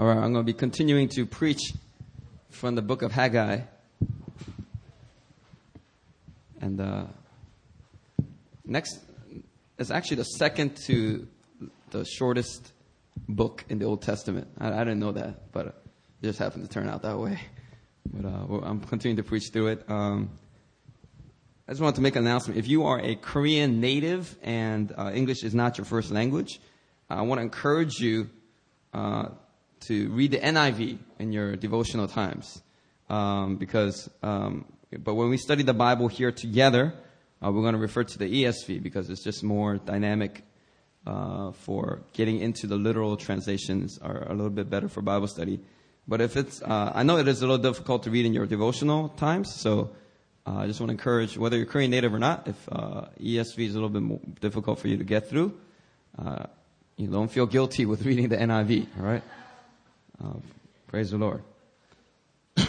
All right, I'm going to be continuing to preach from the book of Haggai. And uh, next is actually the second to the shortest book in the Old Testament. I, I didn't know that, but it just happened to turn out that way. But uh, I'm continuing to preach through it. Um, I just wanted to make an announcement. If you are a Korean native and uh, English is not your first language, I want to encourage you uh, to read the NIV in your devotional times. Um, because, um, but when we study the Bible here together, uh, we're going to refer to the ESV because it's just more dynamic uh, for getting into the literal translations are a little bit better for Bible study. But if it's, uh, I know it is a little difficult to read in your devotional times, so uh, I just want to encourage, whether you're Korean native or not, if uh, ESV is a little bit more difficult for you to get through, uh, you don't feel guilty with reading the NIV, all right? Uh, praise the Lord.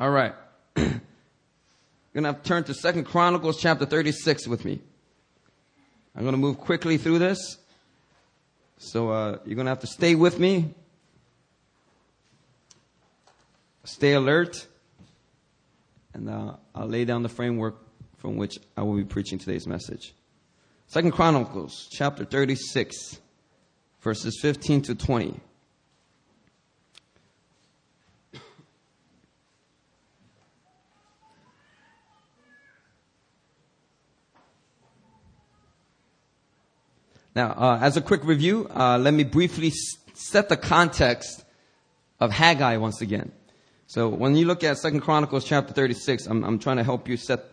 all right. Going to turn to Second Chronicles chapter 36 with me. I'm going to move quickly through this. So uh, you're going to have to stay with me. Stay alert. And uh, I'll lay down the framework from which I will be preaching today's message. Second Chronicles chapter 36, verses 15 to 20. Now, uh, as a quick review, uh, let me briefly set the context of Haggai once again. So when you look at Second Chronicles chapter 36, I'm, I'm trying to help you set,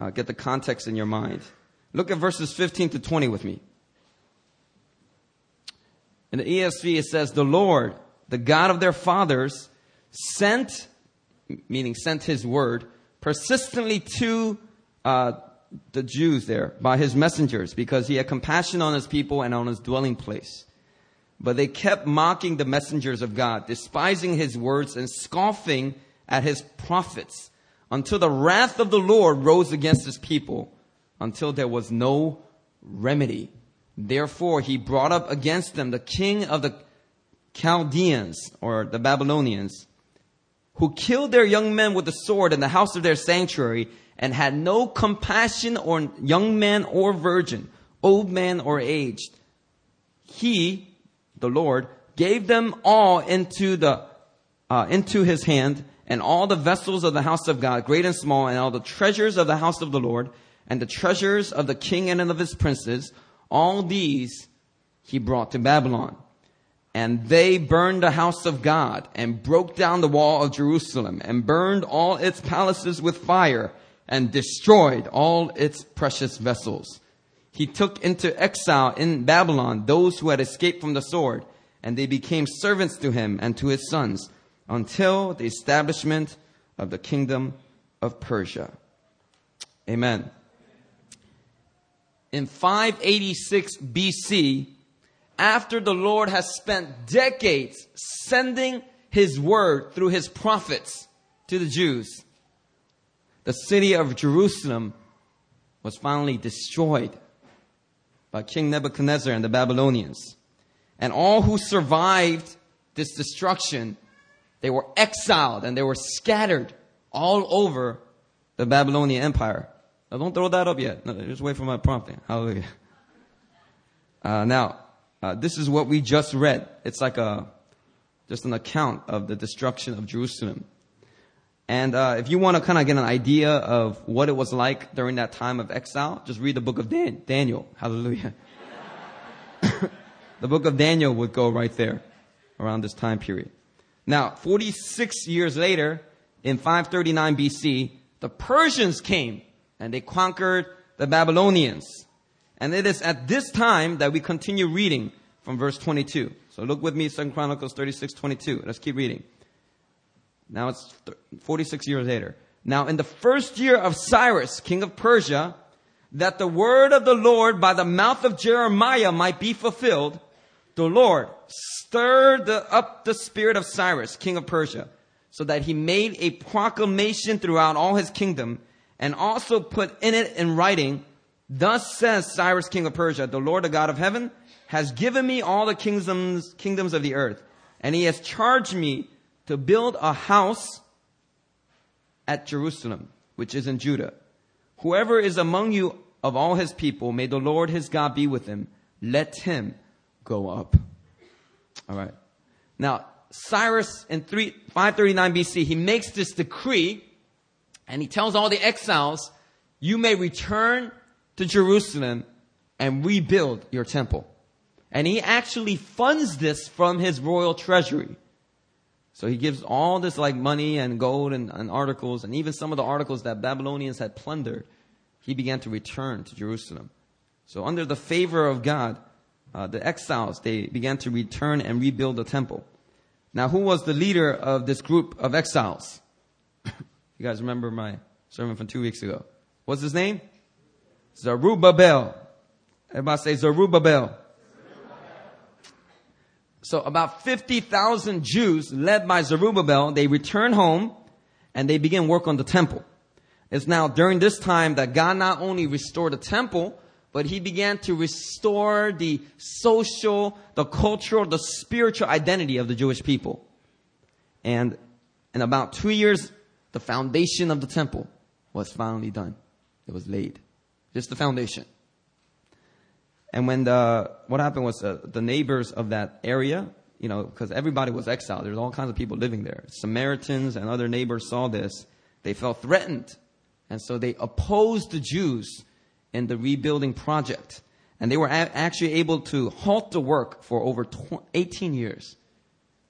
uh, get the context in your mind. Look at verses 15 to 20 with me. In the ESV, it says, The Lord, the God of their fathers, sent, meaning sent his word, persistently to uh, the Jews there by his messengers because he had compassion on his people and on his dwelling place. But they kept mocking the messengers of God, despising his words and scoffing at his prophets until the wrath of the Lord rose against his people until there was no remedy. Therefore, he brought up against them the king of the Chaldeans or the Babylonians who killed their young men with the sword in the house of their sanctuary and had no compassion on young man or virgin, old man or aged. He, the Lord, gave them all into the, uh, into his hand and all the vessels of the house of God, great and small, and all the treasures of the house of the Lord, and the treasures of the king and of his princes, all these he brought to Babylon. And they burned the house of God and broke down the wall of Jerusalem and burned all its palaces with fire and destroyed all its precious vessels. He took into exile in Babylon those who had escaped from the sword, and they became servants to him and to his sons until the establishment of the kingdom of Persia. Amen. In 586 BC, after the Lord has spent decades sending his word through his prophets to the Jews, the city of Jerusalem was finally destroyed by King Nebuchadnezzar and the Babylonians. And all who survived this destruction, they were exiled and they were scattered all over the Babylonian Empire. Now don't throw that up yet. No, just wait for my prompting. Hallelujah. Uh, now, uh, this is what we just read. It's like a, just an account of the destruction of Jerusalem. And uh, if you want to kind of get an idea of what it was like during that time of exile, just read the book of Dan- Daniel. Hallelujah. the book of Daniel would go right there around this time period. Now, 46 years later, in 539 BC, the Persians came and they conquered the Babylonians. And it is at this time that we continue reading from verse 22. So look with me, 2 Chronicles 36, 22. Let's keep reading. Now it's 46 years later. Now in the first year of Cyrus, king of Persia, that the word of the Lord by the mouth of Jeremiah might be fulfilled, the Lord stirred up the spirit of Cyrus, king of Persia, so that he made a proclamation throughout all his kingdom and also put in it in writing, thus says Cyrus, king of Persia, the Lord, the God of heaven, has given me all the kingdoms, kingdoms of the earth And he has charged me to build a house at Jerusalem, which is in Judah. Whoever is among you of all his people, may the Lord his God be with him. Let him go up. All right. Now, Cyrus in 3, 539 BC, he makes this decree and he tells all the exiles, you may return to Jerusalem and rebuild your temple. And he actually funds this from his royal treasury. So he gives all this like money and gold and, and, articles and even some of the articles that Babylonians had plundered. He began to return to Jerusalem. So under the favor of God, uh, the exiles, they began to return and rebuild the temple. Now who was the leader of this group of exiles? you guys remember my sermon from two weeks ago. What's his name? Zerubbabel. Everybody say Zerubbabel. So about 50,000 Jews led by Zerubbabel, they return home and they begin work on the temple. It's now during this time that God not only restored the temple, but he began to restore the social, the cultural, the spiritual identity of the Jewish people. And in about two years, the foundation of the temple was finally done. It was laid. Just the foundation. And when the, what happened was uh, the neighbors of that area, you know, because everybody was exiled. There's all kinds of people living there. Samaritans and other neighbors saw this. They felt threatened. And so they opposed the Jews in the rebuilding project. And they were a- actually able to halt the work for over tw- 18 years.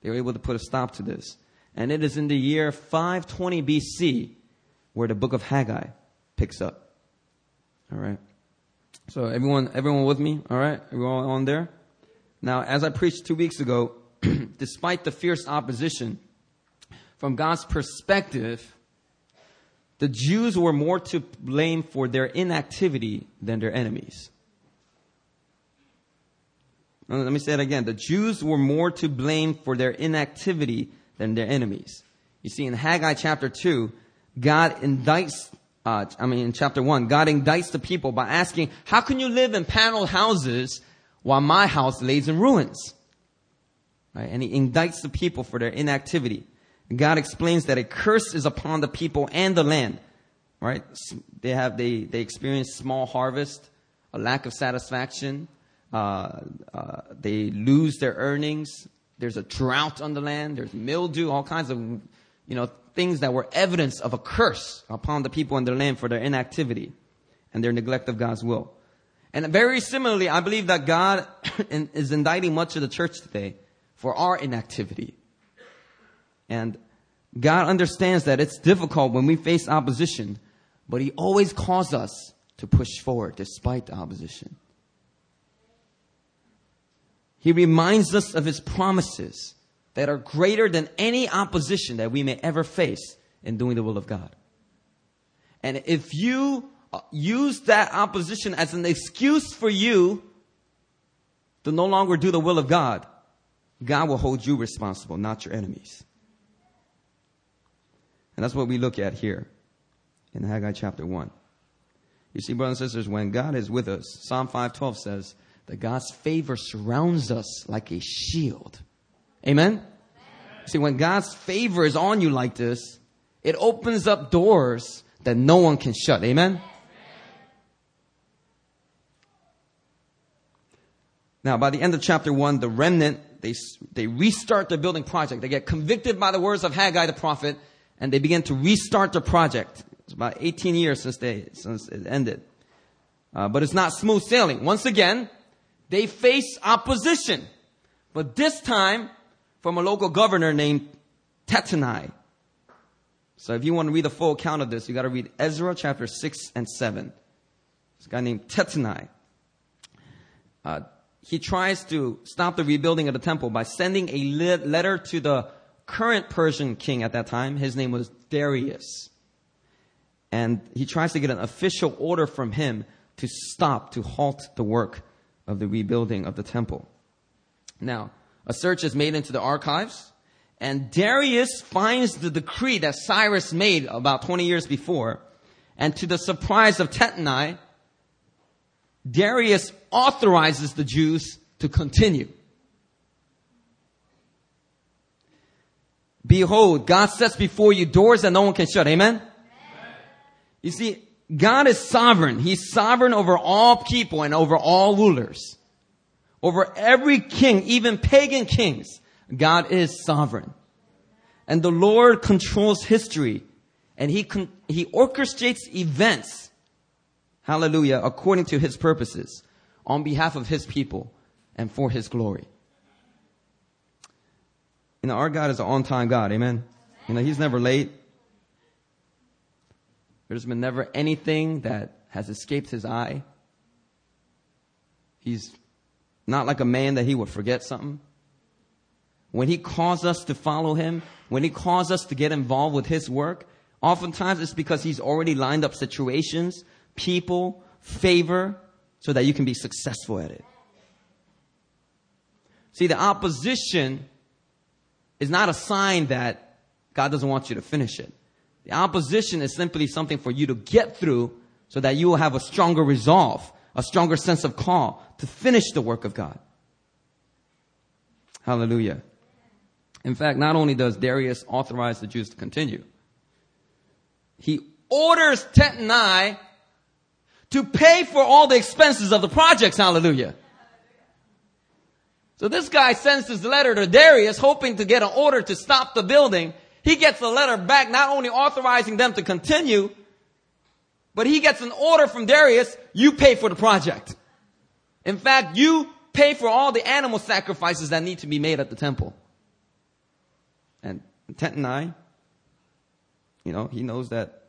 They were able to put a stop to this. And it is in the year 520 BC where the book of Haggai picks up. All right. So everyone, everyone with me? All right. Everyone on there? Now, as I preached two weeks ago, despite the fierce opposition, from God's perspective, the Jews were more to blame for their inactivity than their enemies. Let me say it again. The Jews were more to blame for their inactivity than their enemies. You see, in Haggai chapter 2, God indicts uh, I mean, in chapter one, God indicts the people by asking, how can you live in paneled houses while my house lays in ruins? Right? And he indicts the people for their inactivity. God explains that a curse is upon the people and the land. Right? They have, they, they experience small harvest, a lack of satisfaction, uh, uh, they lose their earnings. There's a drought on the land. There's mildew, all kinds of, you know, things that were evidence of a curse upon the people in their land for their inactivity and their neglect of God's will. And very similarly, I believe that God is indicting much of the church today for our inactivity. And God understands that it's difficult when we face opposition, but He always calls us to push forward despite the opposition. He reminds us of His promises that are greater than any opposition that we may ever face in doing the will of God. And if you uh, use that opposition as an excuse for you to no longer do the will of God, God will hold you responsible, not your enemies. And that's what we look at here in Haggai chapter 1. You see, brothers and sisters, when God is with us, Psalm 512 says that God's favor surrounds us like a shield. Amen? See, when God's favor is on you like this, it opens up doors that no one can shut. Amen? Now, by the end of chapter one, the remnant, they, they restart the building project. They get convicted by the words of Haggai the prophet, and they begin to restart the project. It's about 18 years since they, since it ended. Uh, but it's not smooth sailing. Once again, they face opposition. But this time, from a local governor named Tattenai. So if you want to read the full account of this, you got to read Ezra chapter 6 and 7. This guy named Tattenai. Uh, he tries to stop the rebuilding of the temple by sending a letter to the current Persian king at that time. His name was Darius. And he tries to get an official order from him to stop, to halt the work of the rebuilding of the temple. Now, a search is made into the archives, and Darius finds the decree that Cyrus made about 20 years before, and to the surprise of Tattenai, Darius authorizes the Jews to continue. Behold, God sets before you doors that no one can shut. Amen? You see, God is sovereign. He's sovereign over all people and over all rulers. Over every king, even pagan kings. God is sovereign. And the Lord controls history and he, con- he orchestrates events. Hallelujah. According to his purposes on behalf of his people and for his glory. You know, our God is an on time God. Amen. You know, he's never late. There's been never anything that has escaped his eye. He's not like a man that he would forget something. When he calls us to follow him, when he calls us to get involved with his work, oftentimes it's because he's already lined up situations, people, favor, so that you can be successful at it. See, the opposition is not a sign that God doesn't want you to finish it. The opposition is simply something for you to get through so that you will have a stronger resolve, a stronger sense of call to finish the work of God. Hallelujah. In fact, not only does Darius authorize the Jews to continue, he orders Tattenai to pay for all the expenses of the projects. Hallelujah. So this guy sends his letter to Darius hoping to get an order to stop the building he gets a letter back not only authorizing them to continue, but he gets an order from Darius, you pay for the project. In fact, you pay for all the animal sacrifices that need to be made at the temple. And Tattenai, you know, he knows that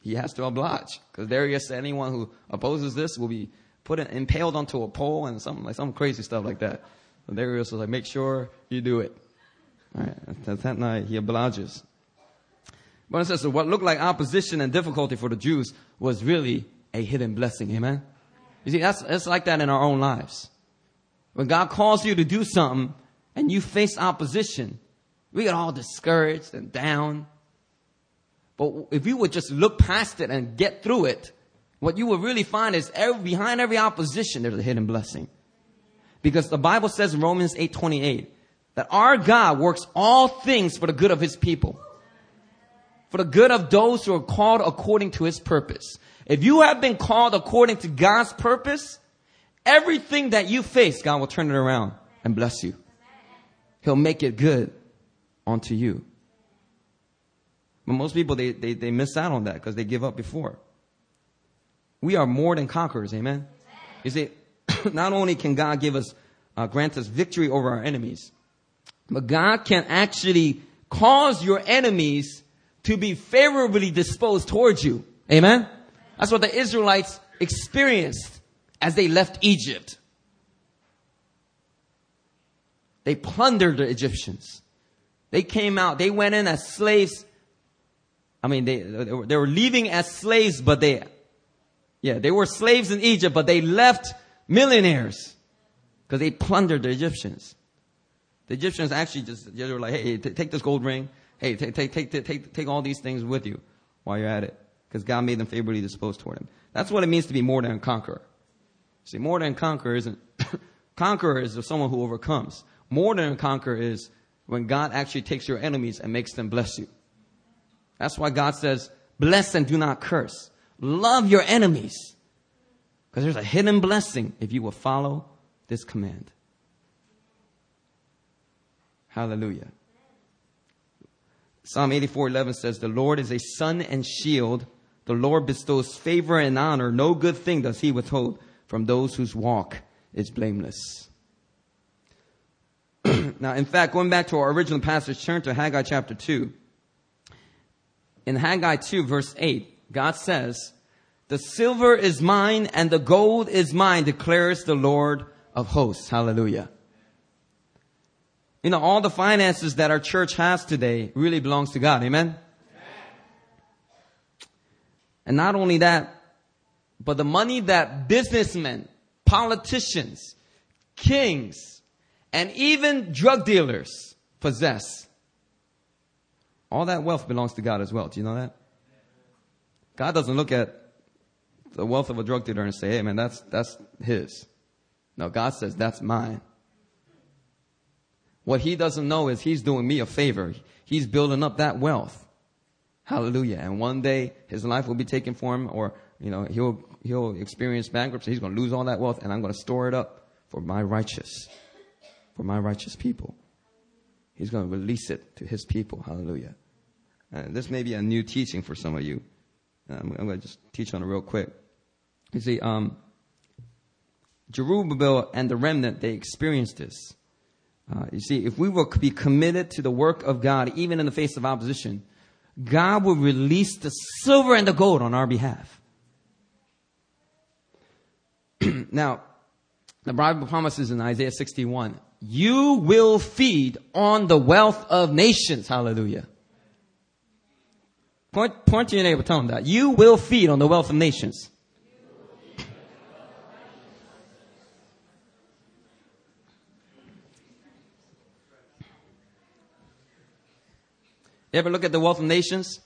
he has to oblige. Because Darius said anyone who opposes this will be put in, impaled onto a pole and something like some crazy stuff like that. So Darius was like, make sure you do it. All right, night he obliges. But it says, so what looked like opposition and difficulty for the Jews was really a hidden blessing. Amen. You see, that's, it's like that in our own lives. When God calls you to do something and you face opposition, we get all discouraged and down. But if you would just look past it and get through it, what you will really find is every, behind every opposition, there's a hidden blessing. Because the Bible says in Romans 8 28, that our God works all things for the good of his people. For the good of those who are called according to his purpose. If you have been called according to God's purpose, everything that you face, God will turn it around and bless you. He'll make it good onto you. But most people, they, they, they miss out on that because they give up before. We are more than conquerors, amen? You see, not only can God give us, uh, grant us victory over our enemies, but God can actually cause your enemies to be favorably disposed towards you. Amen? That's what the Israelites experienced as they left Egypt. They plundered the Egyptians. They came out, they went in as slaves. I mean, they, they were leaving as slaves, but they, yeah, they were slaves in Egypt, but they left millionaires because they plundered the Egyptians. The Egyptians actually just, they were like, hey, t- take this gold ring. Hey, take, take, take, take, take all these things with you while you're at it. Because God made them favorably disposed toward him. That's what it means to be more than a conqueror. See, more than a conqueror isn't, conqueror is someone who overcomes. More than a conqueror is when God actually takes your enemies and makes them bless you. That's why God says, bless and do not curse. Love your enemies. Because there's a hidden blessing if you will follow this command. Hallelujah. Psalm 84:11 says, "The Lord is a sun and shield. The Lord bestows favor and honor. No good thing does he withhold from those whose walk is blameless." now, in fact, going back to our original passage, turn to Haggai chapter 2. In Haggai 2 verse 8, God says, "The silver is mine and the gold is mine," declares the Lord of hosts. Hallelujah. You know, all the finances that our church has today really belongs to God. Amen? And not only that, but the money that businessmen, politicians, kings, and even drug dealers possess, all that wealth belongs to God as well. Do you know that? God doesn't look at the wealth of a drug dealer and say, hey man, that's, that's his. No, God says, that's mine. What he doesn't know is he's doing me a favor. He's building up that wealth. Hallelujah. And one day his life will be taken from him or, you know, he'll, he'll experience bankruptcy. He's going to lose all that wealth and I'm going to store it up for my righteous, for my righteous people. He's going to release it to his people. Hallelujah. And this may be a new teaching for some of you. I'm, I'm going to just teach on it real quick. You see, um, Zerubbabel and the remnant, they experienced this. Uh, you see, if we will be committed to the work of God, even in the face of opposition, God will release the silver and the gold on our behalf. now, the Bible promises in Isaiah 61, you will feed on the wealth of nations. Hallelujah. Point, point to your neighbor, tell him that. You will feed on the wealth of nations. Ever look at the wealth of nations?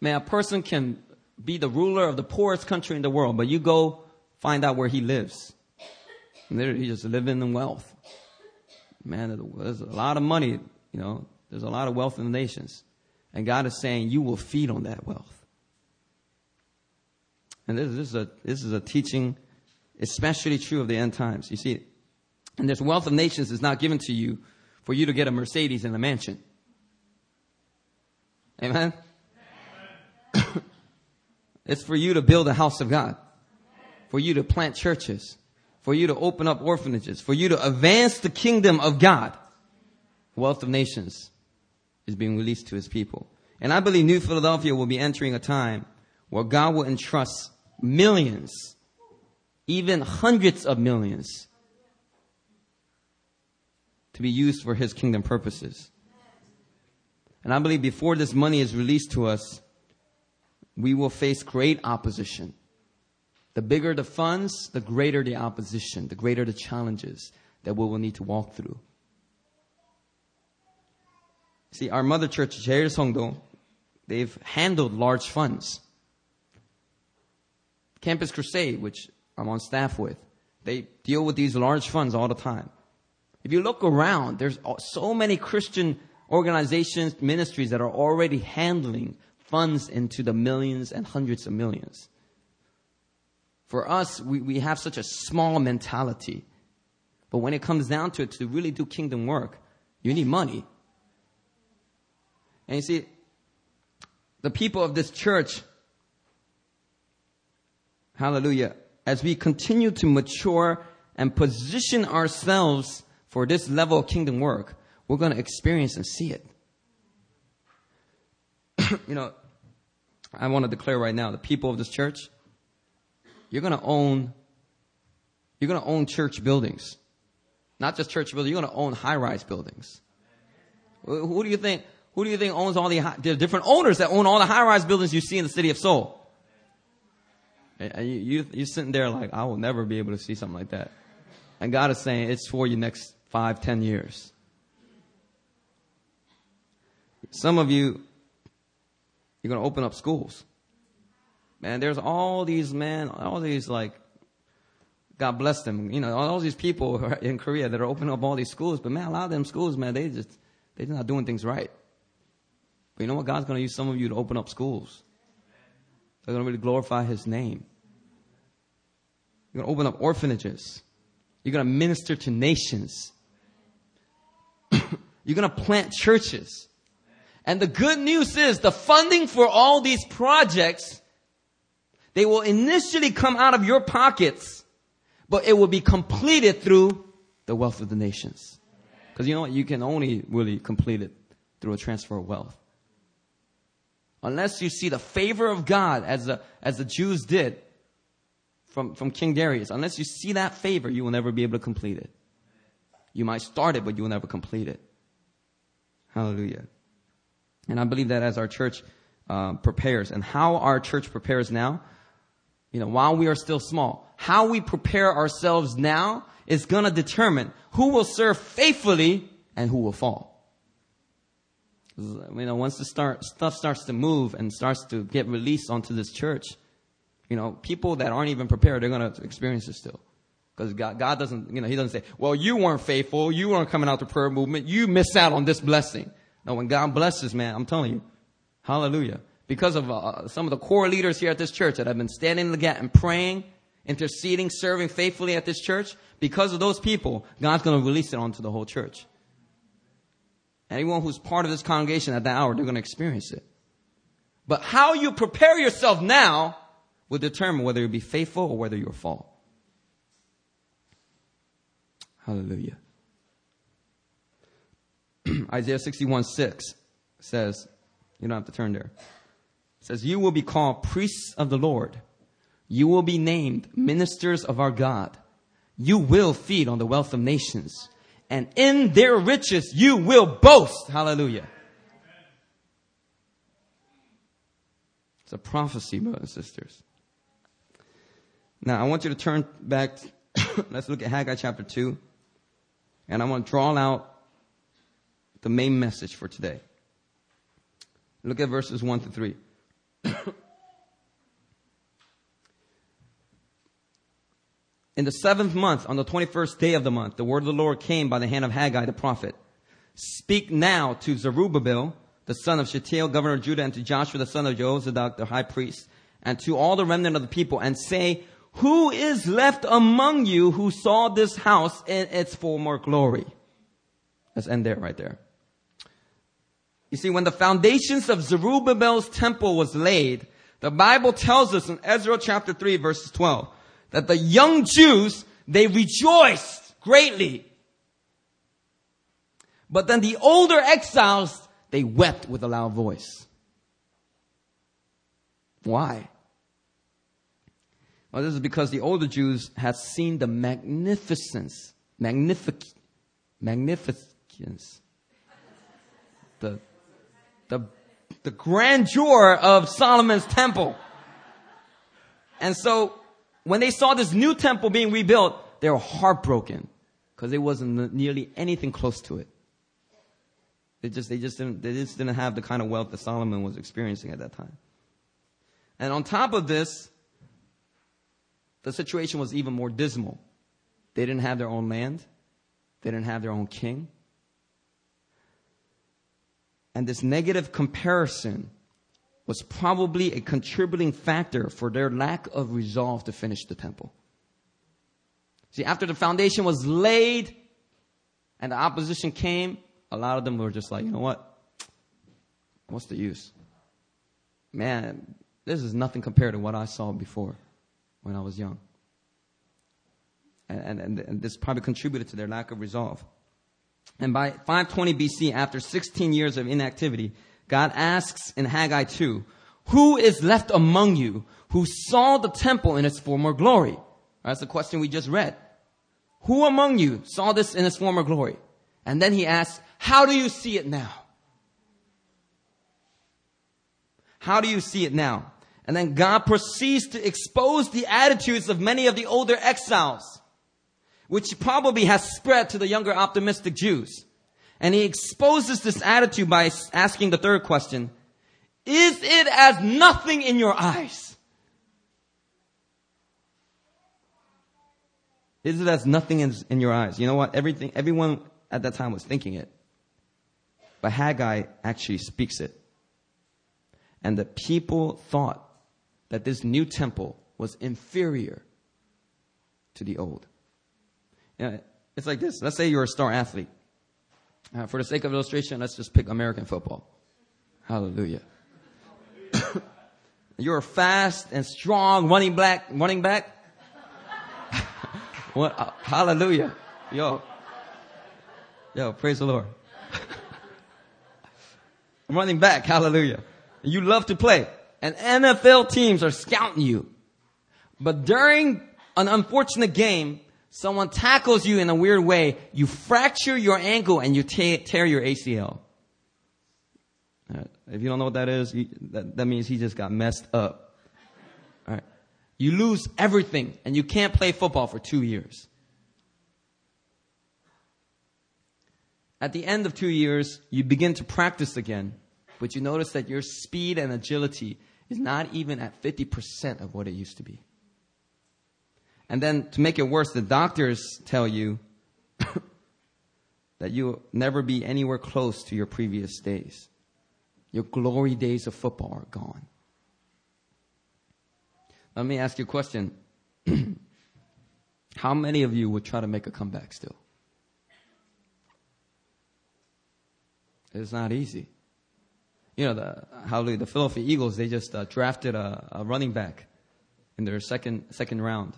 Man, a person can be the ruler of the poorest country in the world, but you go find out where he lives. And there he's just living in wealth. Man, there's a lot of money, you know, there's a lot of wealth in the nations. And God is saying, you will feed on that wealth. And this, this, is a, this is a teaching especially true of the end times. You see, and this wealth of nations is not given to you for you to get a Mercedes and a mansion. Amen? it's for you to build a house of God, for you to plant churches, for you to open up orphanages, for you to advance the kingdom of God. Wealth of nations is being released to his people. And I believe New Philadelphia will be entering a time where God will entrust millions, even hundreds of millions, to be used for his kingdom purposes. And I believe before this money is released to us, we will face great opposition. The bigger the funds, the greater the opposition, the greater the challenges that we will need to walk through. See, our mother church, Jair they've handled large funds. Campus Crusade, which I'm on staff with, they deal with these large funds all the time. If you look around, there's so many Christian organizations, ministries that are already handling funds into the millions and hundreds of millions. For us, we, we have such a small mentality. But when it comes down to it, to really do kingdom work, you need money. And you see, the people of this church, hallelujah, as we continue to mature and position ourselves for this level of kingdom work, we're going to experience and see it. you know, I want to declare right now, the people of this church, you're going to own, you're going to own church buildings. Not just church buildings, you're going to own high-rise buildings. Who do you think, who do you think owns all the, the different owners that own all the high-rise buildings you see in the city of Seoul? And you, you, you're sitting there like, I will never be able to see something like that. And God is saying it's for you next five, ten years. Some of you, you're going to open up schools. Man, there's all these, man, all these like, God bless them. You know, all these people in Korea that are opening up all these schools. But man, a lot of them schools, man, they just, they're not doing things right. But you know what? God's going to use some of you to open up schools. They're going to really glorify His name. You're going to open up orphanages. You're going to minister to nations. You're going to plant churches. And the good news is the funding for all these projects, they will initially come out of your pockets, but it will be completed through the wealth of the nations. Because you know what? You can only really complete it through a transfer of wealth. Unless you see the favor of God as the, as the Jews did from, from King Darius, unless you see that favor, you will never be able to complete it. You might start it, but you will never complete it. Hallelujah. And I believe that as our church uh, prepares and how our church prepares now, you know, while we are still small, how we prepare ourselves now is going to determine who will serve faithfully and who will fall. You know, once the start, stuff starts to move and starts to get released onto this church, you know, people that aren't even prepared, they're going to experience it still. Because God, God doesn't, you know, He doesn't say, well, you weren't faithful. You weren't coming out to prayer movement. You missed out on this blessing. Now, when God blesses, man, I'm telling you, hallelujah. Because of uh, some of the core leaders here at this church that have been standing in the gap and praying, interceding, serving faithfully at this church, because of those people, God's going to release it onto the whole church. Anyone who's part of this congregation at that hour, they're going to experience it. But how you prepare yourself now will determine whether you'll be faithful or whether you'll fall. Hallelujah. Isaiah 61 6 says, you don't have to turn there. It says, You will be called priests of the Lord. You will be named ministers of our God. You will feed on the wealth of nations. And in their riches you will boast. Hallelujah. It's a prophecy, brothers and sisters. Now, I want you to turn back. let's look at Haggai chapter 2. And I want to draw out the main message for today. Look at verses 1 to 3. In the seventh month, on the 21st day of the month, the word of the Lord came by the hand of Haggai the prophet. Speak now to Zerubbabel, the son of Shealtiel, governor of Judah, and to Joshua, the son of Jehozadak, the high priest, and to all the remnant of the people, and say, who is left among you who saw this house in its former glory? Let's end there right there. You see, when the foundations of Zerubbabel's temple was laid, the Bible tells us in Ezra chapter 3 verses 12 that the young Jews, they rejoiced greatly. But then the older exiles, they wept with a loud voice. Why? Well, this is because the older Jews had seen the magnificence, magnific, magnificence, the, the, the grandeur of Solomon's temple. And so when they saw this new temple being rebuilt, they were heartbroken because there wasn't nearly anything close to it. They just, they just didn't, they just didn't have the kind of wealth that Solomon was experiencing at that time. And on top of this, the situation was even more dismal. They didn't have their own land. They didn't have their own king. And this negative comparison was probably a contributing factor for their lack of resolve to finish the temple. See, after the foundation was laid and the opposition came, a lot of them were just like, you know what? What's the use? Man, this is nothing compared to what I saw before when I was young. And, and, and this probably contributed to their lack of resolve. And by 520 BC, after 16 years of inactivity, God asks in Haggai 2, who is left among you who saw the temple in its former glory? That's the question we just read. Who among you saw this in its former glory? And then he asks, how do you see it now? How do you see it now? And then God proceeds to expose the attitudes of many of the older exiles, which probably has spread to the younger optimistic Jews. And he exposes this attitude by asking the third question, is it as nothing in your eyes? Is it as nothing in, your eyes? You know what? Everything, everyone at that time was thinking it. But Haggai actually speaks it. And the people thought that this new temple was inferior to the old. Know, it's like this. Let's say you're a star athlete. Uh, for the sake of illustration, let's just pick American football. Hallelujah. you're a fast and strong running back, running back. what? Uh, hallelujah. Yo. Yo, praise the Lord. running back. Hallelujah. You love to play and NFL teams are scouting you. But during an unfortunate game, someone tackles you in a weird way, you fracture your ankle and you tear your ACL. Uh, if you don't know what that is, you, that, that means he just got messed up. All right. You lose everything and you can't play football for two years. At the end of two years, you begin to practice again, but you notice that your speed and agility is not even at 50% of what it used to be. And then to make it worse, the doctors tell you that you'll never be anywhere close to your previous days. Your glory days of football are gone. Let me ask you a question. How many of you would try to make a comeback still? It's not easy. You know, the, hallelujah, the Philadelphia Eagles, they just uh, drafted a, a, running back in their second, second round.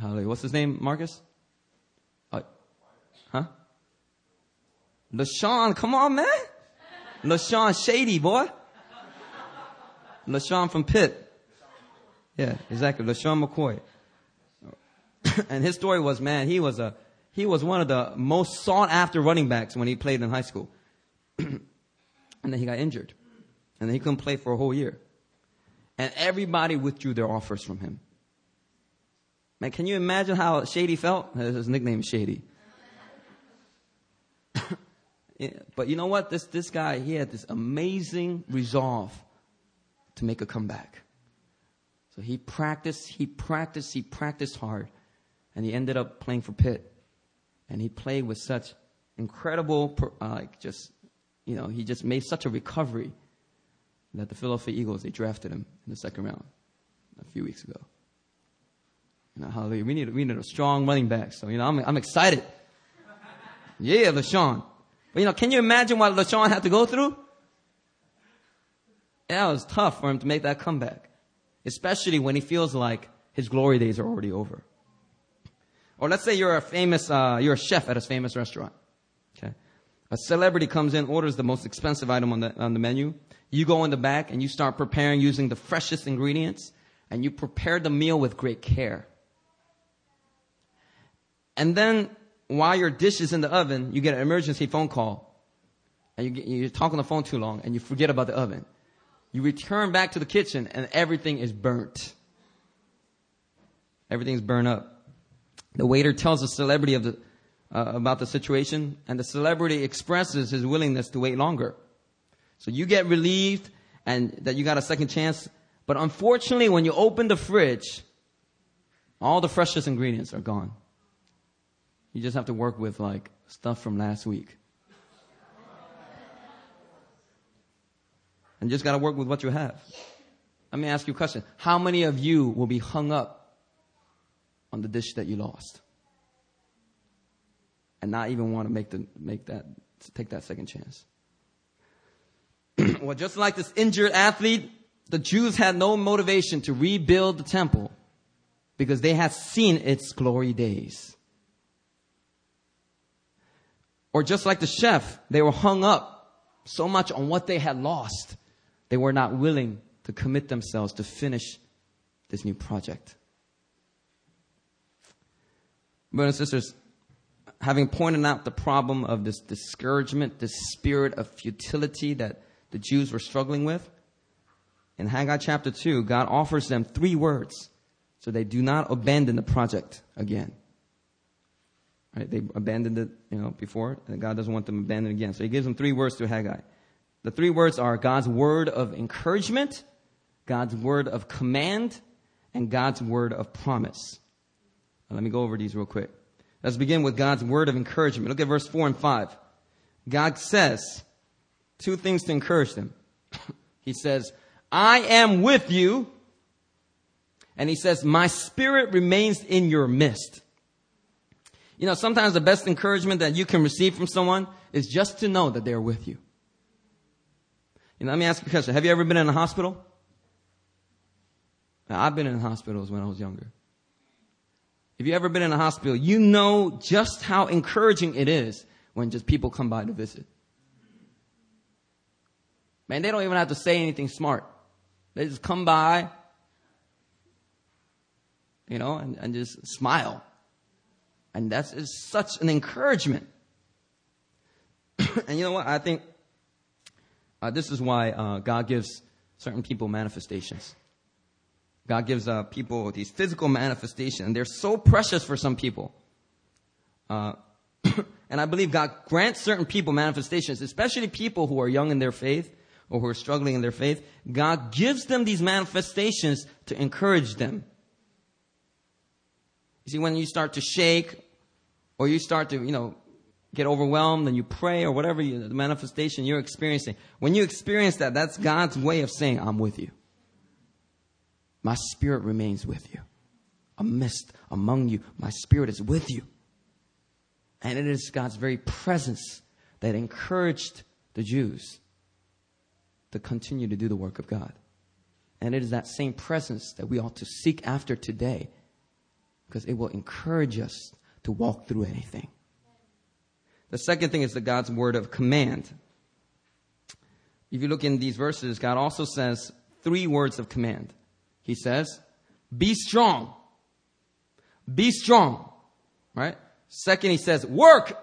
Hallelujah. What's his name, Marcus? Uh, huh? LeSean, come on, man. LeSean Shady, boy. LeSean from Pitt. Yeah, exactly. LeSean McCoy. and his story was, man, he was a, he was one of the most sought after running backs when he played in high school. and then he got injured. And then he couldn't play for a whole year. And everybody withdrew their offers from him. Man, can you imagine how Shady felt? His nickname is Shady. but you know what? This, this guy, he had this amazing resolve to make a comeback. So he practiced, he practiced, he practiced hard. And he ended up playing for Pitt. And he played with such incredible, uh, just, you know, he just made such a recovery that the Philadelphia Eagles, they drafted him in the second round a few weeks ago. You know, hallelujah. We need, we need a strong running back. So, you know, I'm, I'm excited. Yeah, LeSean. But, you know, can you imagine what LeSean had to go through? Yeah, it was tough for him to make that comeback. Especially when he feels like his glory days are already over. Or let's say you're a famous, uh, you're a chef at a famous restaurant. Okay. A celebrity comes in, orders the most expensive item on the, on the menu. You go in the back and you start preparing using the freshest ingredients and you prepare the meal with great care. And then while your dish is in the oven, you get an emergency phone call. And you you talk on the phone too long and you forget about the oven. You return back to the kitchen and everything is burnt. Everything's burned up. The waiter tells the celebrity of the, uh, about the situation and the celebrity expresses his willingness to wait longer. So you get relieved and that you got a second chance. But unfortunately, when you open the fridge, all the freshest ingredients are gone. You just have to work with like stuff from last week. And just got to work with what you have. Let me ask you a question. How many of you will be hung up on the dish that you lost? And not even want to make the, make that, take that second chance. well, just like this injured athlete, the Jews had no motivation to rebuild the temple because they had seen its glory days. Or just like the chef, they were hung up so much on what they had lost, they were not willing to commit themselves to finish this new project. Brothers and sisters, having pointed out the problem of this discouragement, this spirit of futility that the Jews were struggling with, in Haggai chapter 2, God offers them three words so they do not abandon the project again. Right? They abandoned it, you know, before, and God doesn't want them abandoned again. So he gives them three words to Haggai. The three words are God's word of encouragement, God's word of command, and God's word of promise. Now, let me go over these real quick. Let's begin with God's word of encouragement. Look at verse 4 and 5. God says two things to encourage them. he says, I am with you. And he says, my spirit remains in your midst. You know, sometimes the best encouragement that you can receive from someone is just to know that they're with you. You know, let me ask you a question. Have you ever been in a hospital? Now, I've been in hospitals when I was younger. If you ever been in a hospital, you know just how encouraging it is when just people come by to visit. Man, they don't even have to say anything smart. They just come by, you know, and, and just smile. And that is such an encouragement. and you know what? I think uh, this is why uh, God gives certain people manifestations. God gives uh, people these physical manifestations, and they're so precious for some people. Uh, and I believe God grants certain people manifestations, especially people who are young in their faith or who are struggling in their faith. God gives them these manifestations to encourage them. You see, when you start to shake or you start to, you know, get overwhelmed and you pray or whatever you, the manifestation you're experiencing. When you experience that, that's God's way of saying, I'm with you. My spirit remains with you. Amidst, among you, my spirit is with you. And it is God's very presence that encouraged the Jews to continue to do the work of God. And it is that same presence that we ought to seek after today because it will encourage us to walk through anything. The second thing is the God's word of command. If you look in these verses, God also says three words of command. He says, be strong. Be strong. Right? Second, he says, work.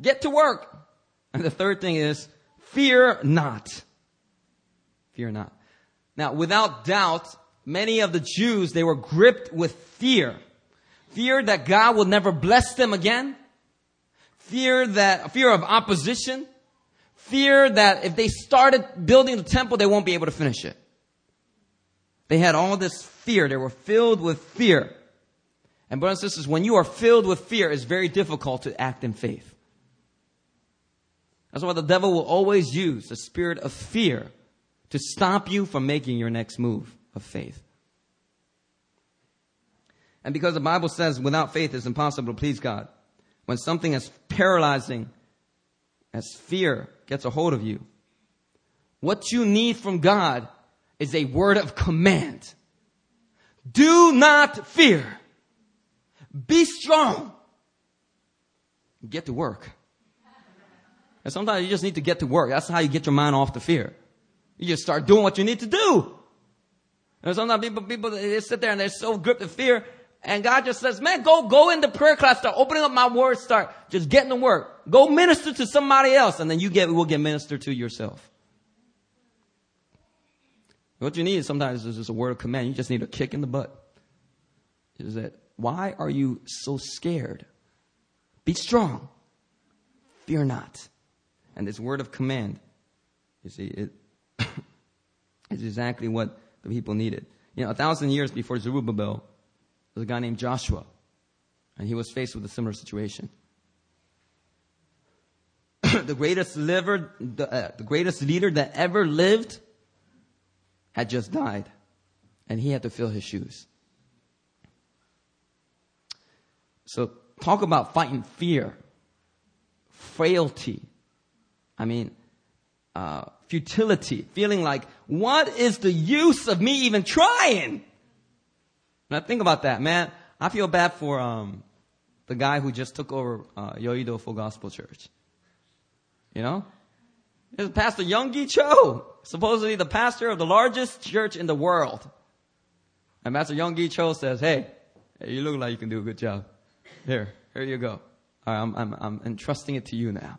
Get to work. And the third thing is, fear not. Fear not. Now, without doubt, many of the Jews, they were gripped with fear. Fear that God will never bless them again. Fear that, fear of opposition. Fear that if they started building the temple, they won't be able to finish it. They had all this fear. They were filled with fear. And brothers and sisters, when you are filled with fear, it's very difficult to act in faith. That's why the devil will always use the spirit of fear to stop you from making your next move of faith. And because the Bible says without faith it's impossible to please God, when something as paralyzing as fear gets a hold of you, what you need from God is a word of command. Do not fear. Be strong. Get to work. And sometimes you just need to get to work. That's how you get your mind off the fear. You just start doing what you need to do. And sometimes people, people, they sit there and they're so gripped with fear. And God just says, man, go, go into prayer class, start opening up my word, start just getting to work. Go minister to somebody else, and then you get, will get ministered to yourself. What you need sometimes is just a word of command. You just need a kick in the butt. Is that, why are you so scared? Be strong. Fear not. And this word of command, you see, it, is exactly what the people needed. You know, a thousand years before Zerubbabel, was a guy named Joshua, and he was faced with a similar situation. the greatest liver, the, uh, the greatest leader that ever lived had just died, and he had to fill his shoes. So talk about fighting fear, frailty. I mean, uh, futility, feeling like, what is the use of me even trying? Now think about that, man. I feel bad for um, the guy who just took over uh, Yoido Full Gospel Church. You know, it's Pastor Yonggi Cho, supposedly the pastor of the largest church in the world. And Pastor Yonggi Cho says, "Hey, hey, you look like you can do a good job. Here, here you go. All right, I'm, I'm, I'm entrusting it to you now."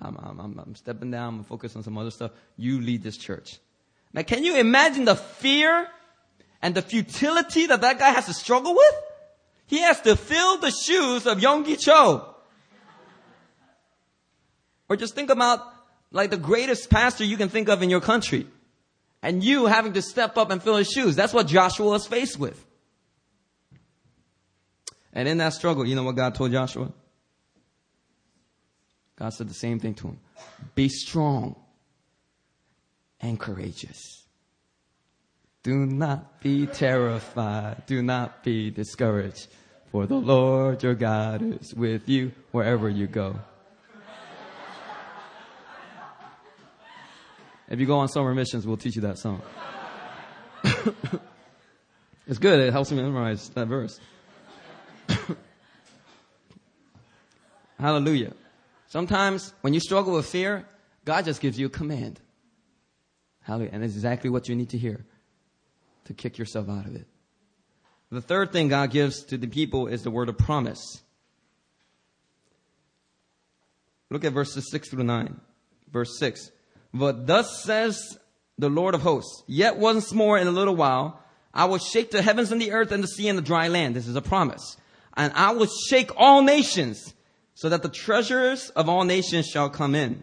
I'm, I'm, I'm stepping down. I'm going to focus on some other stuff. You lead this church. Now, can you imagine the fear and the futility that that guy has to struggle with? He has to fill the shoes of Yonggi Cho. Or just think about like the greatest pastor you can think of in your country. And you having to step up and fill his shoes. That's what Joshua was faced with. And in that struggle, you know what God told Joshua? God said the same thing to him. Be strong and courageous. Do not be terrified. Do not be discouraged. For the Lord your God is with you wherever you go. If you go on summer missions, we'll teach you that song. it's good. It helps me memorize that verse. Hallelujah. Sometimes when you struggle with fear, God just gives you a command. Hallelujah. And it's exactly what you need to hear to kick yourself out of it. The third thing God gives to the people is the word of promise. Look at verses 6 through 9. Verse 6. But thus says the Lord of hosts, yet once more in a little while, I will shake the heavens and the earth and the sea and the dry land. This is a promise. And I will shake all nations so that the treasures of all nations shall come in.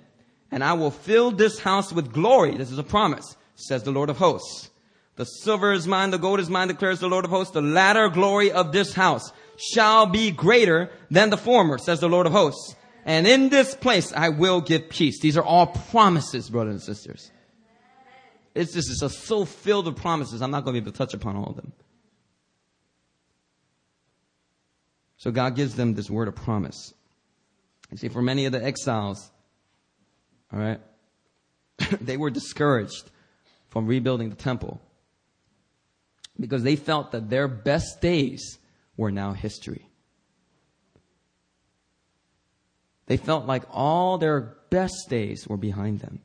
And I will fill this house with glory. This is a promise, says the Lord of hosts. The silver is mine, the gold is mine, declares the Lord of hosts. The latter glory of this house shall be greater than the former, says the Lord of hosts. And in this place, I will give peace. These are all promises, brothers and sisters. It's just, it's so filled with promises. I'm not going to be able to touch upon all of them. So God gives them this word of promise. You see, for many of the exiles, all right, they were discouraged from rebuilding the temple because they felt that their best days were now history. They felt like all their best days were behind them.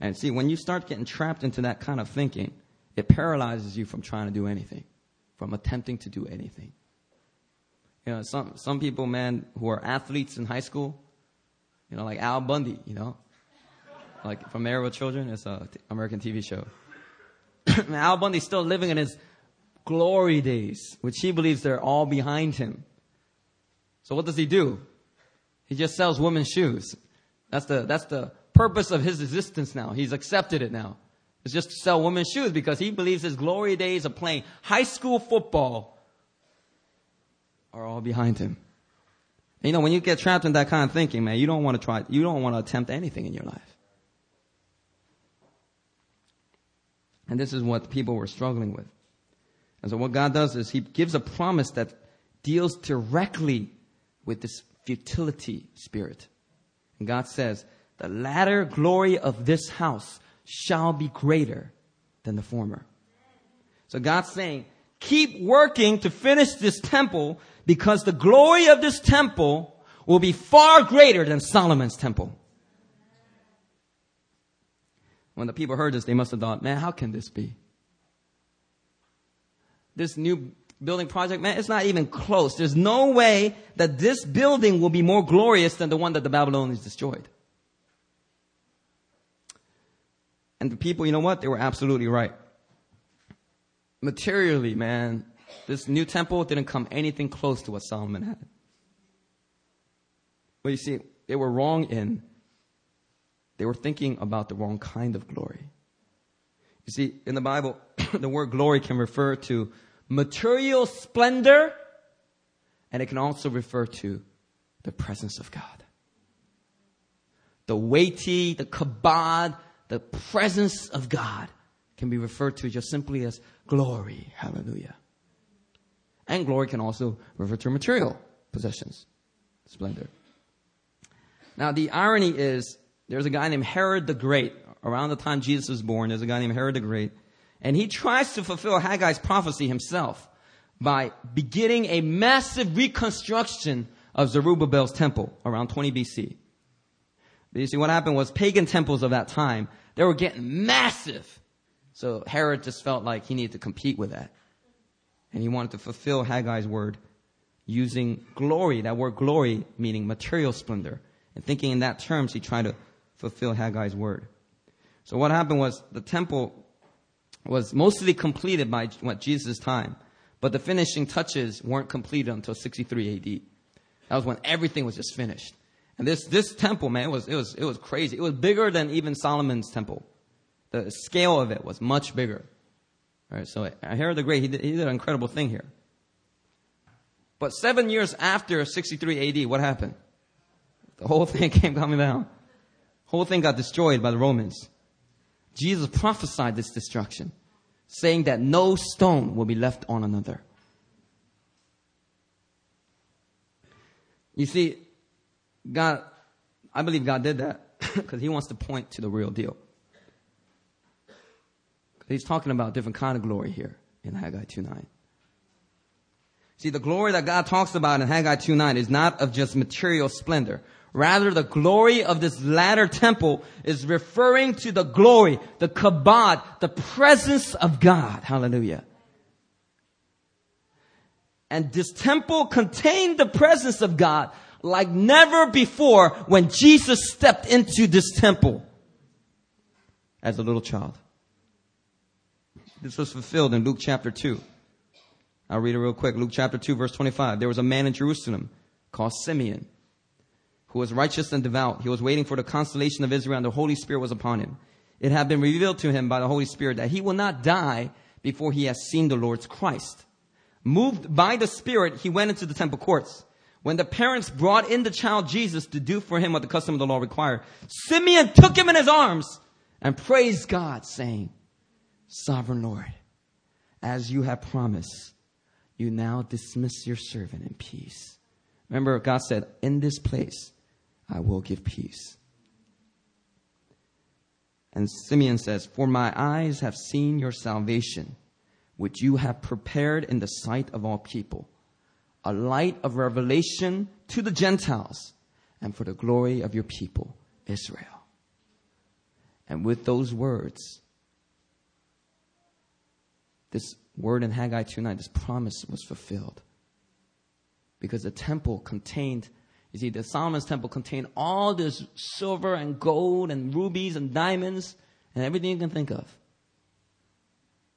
And see, when you start getting trapped into that kind of thinking, it paralyzes you from trying to do anything, from attempting to do anything. You know, some, some people, man, who are athletes in high school, you know, like Al Bundy, you know, like from Married with Children, it's a t- American TV show. Al Bundy's still living in his glory days, which he believes they're all behind him. So what does he do? He just sells women's shoes. That's the, that's the purpose of his existence now. He's accepted it now. It's just to sell women's shoes because he believes his glory days of playing high school football are all behind him. And you know, when you get trapped in that kind of thinking, man, you don't want to try, you don't want to attempt anything in your life. And this is what people were struggling with. And so what God does is He gives a promise that deals directly with this futility spirit. And God says, the latter glory of this house shall be greater than the former. So God's saying, keep working to finish this temple because the glory of this temple will be far greater than Solomon's temple. When the people heard this, they must have thought, man, how can this be? This new building project, man, it's not even close. There's no way that this building will be more glorious than the one that the Babylonians destroyed. And the people, you know what? They were absolutely right. Materially, man, this new temple didn't come anything close to what Solomon had. But you see, they were wrong in, they were thinking about the wrong kind of glory. You see, in the Bible, the word glory can refer to material splendor, and it can also refer to the presence of God. The weighty, the kabod, the presence of God can be referred to just simply as glory. Hallelujah. And glory can also refer to material possessions, splendor. Now, the irony is there's a guy named Herod the Great. Around the time Jesus was born, there's a guy named Herod the Great. And he tries to fulfill Haggai's prophecy himself by beginning a massive reconstruction of Zerubbabel's temple around 20 BC. But you see, what happened was pagan temples of that time, they were getting massive. So Herod just felt like he needed to compete with that. And he wanted to fulfill Haggai's word using glory, that word glory meaning material splendor. And thinking in that terms, he tried to fulfill Haggai's word. So what happened was the temple was mostly completed by what Jesus' time, but the finishing touches weren't completed until 63 AD. That was when everything was just finished. And this this temple, man, it was it was it was crazy. It was bigger than even Solomon's temple. The scale of it was much bigger. All right, so Herod the Great, he did, he did an incredible thing here. But seven years after 63 AD, what happened? The whole thing came coming down. Whole thing got destroyed by the Romans. Jesus prophesied this destruction, saying that no stone will be left on another. You see, God, I believe God did that because He wants to point to the real deal. He's talking about different kind of glory here in Haggai 2.9. See, the glory that God talks about in Haggai 2.9 is not of just material splendor Rather, the glory of this latter temple is referring to the glory, the kabod, the presence of God. Hallelujah. And this temple contained the presence of God like never before when Jesus stepped into this temple as a little child. This was fulfilled in Luke chapter 2. I'll read it real quick. Luke chapter 2 verse 25. There was a man in Jerusalem called Simeon who was righteous and devout. He was waiting for the consolation of Israel and the Holy Spirit was upon him. It had been revealed to him by the Holy Spirit that he will not die before he has seen the Lord's Christ. Moved by the Spirit, he went into the temple courts. When the parents brought in the child Jesus to do for him what the custom of the law required, Simeon took him in his arms and praised God, saying, Sovereign Lord, as you have promised, you now dismiss your servant in peace. Remember, God said, In this place I will give peace. And Simeon says, For my eyes have seen your salvation, which you have prepared in the sight of all people, a light of revelation to the Gentiles, and for the glory of your people, Israel. And with those words, this word in Haggai 2.9, this promise was fulfilled. Because the temple contained, you see, the Solomon's temple contained all this silver and gold and rubies and diamonds and everything you can think of.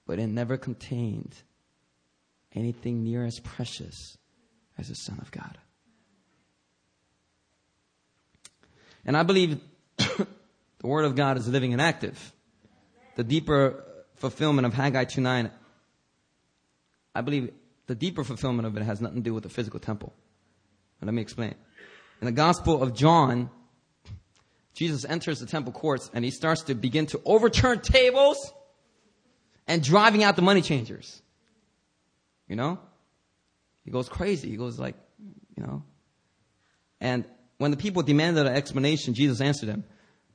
But it never contained anything near as precious as the Son of God. And I believe the Word of God is living and active. The deeper fulfillment of Haggai 2.9 I believe the deeper fulfillment of it has nothing to do with the physical temple. let me explain. In the Gospel of John, Jesus enters the temple courts and he starts to begin to overturn tables and driving out the money changers. You know? He goes crazy. He goes like, you know. And when the people demanded an explanation, Jesus answered them.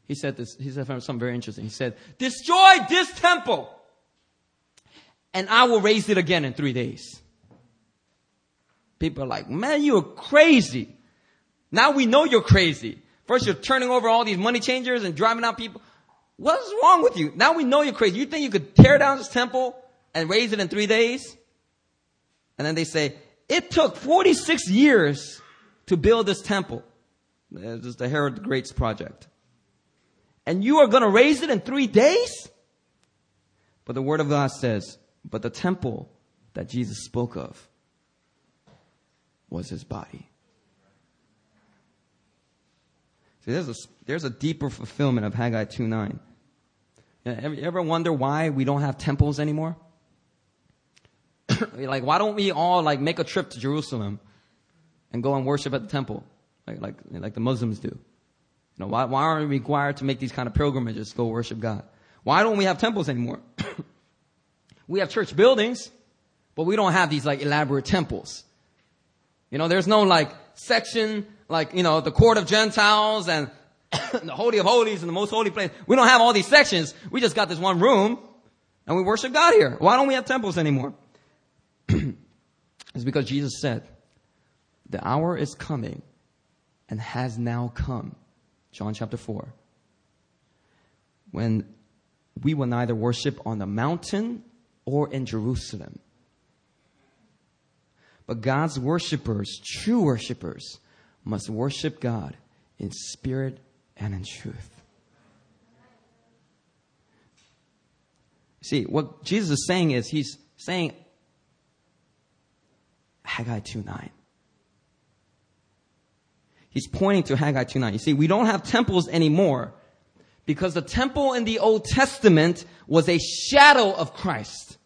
He said this, he said something very interesting. He said, destroy this temple and I will raise it again in three days. People are like, man, you're crazy. Now we know you're crazy. First you're turning over all these money changers and driving out people. What's wrong with you? Now we know you're crazy. You think you could tear down this temple and raise it in three days? And then they say, it took 46 years to build this temple. This is the Herod the Great's project. And you are going to raise it in three days? But the word of God says, but the temple that Jesus spoke of was his body. See, there's a, there's a deeper fulfillment of Haggai 2.9. Ever, ever wonder why we don't have temples anymore? like, why don't we all like make a trip to Jerusalem and go and worship at the temple, like like like the Muslims do? You know, why why aren't we required to make these kind of pilgrimages to go worship God? Why don't we have temples anymore? We have church buildings, but we don't have these like elaborate temples. You know, there's no like section like, you know, the court of Gentiles and the Holy of Holies and the most holy place. We don't have all these sections. We just got this one room and we worship God here. Why don't we have temples anymore? it's because Jesus said, the hour is coming and has now come. John chapter 4. When we will neither worship on the mountain or in Jerusalem. But God's worshipers, true worshipers, must worship God in spirit and in truth. See, what Jesus is saying is, he's saying, Haggai 2 9. He's pointing to Haggai 2 9. You see, we don't have temples anymore because the temple in the Old Testament was a shadow of Christ.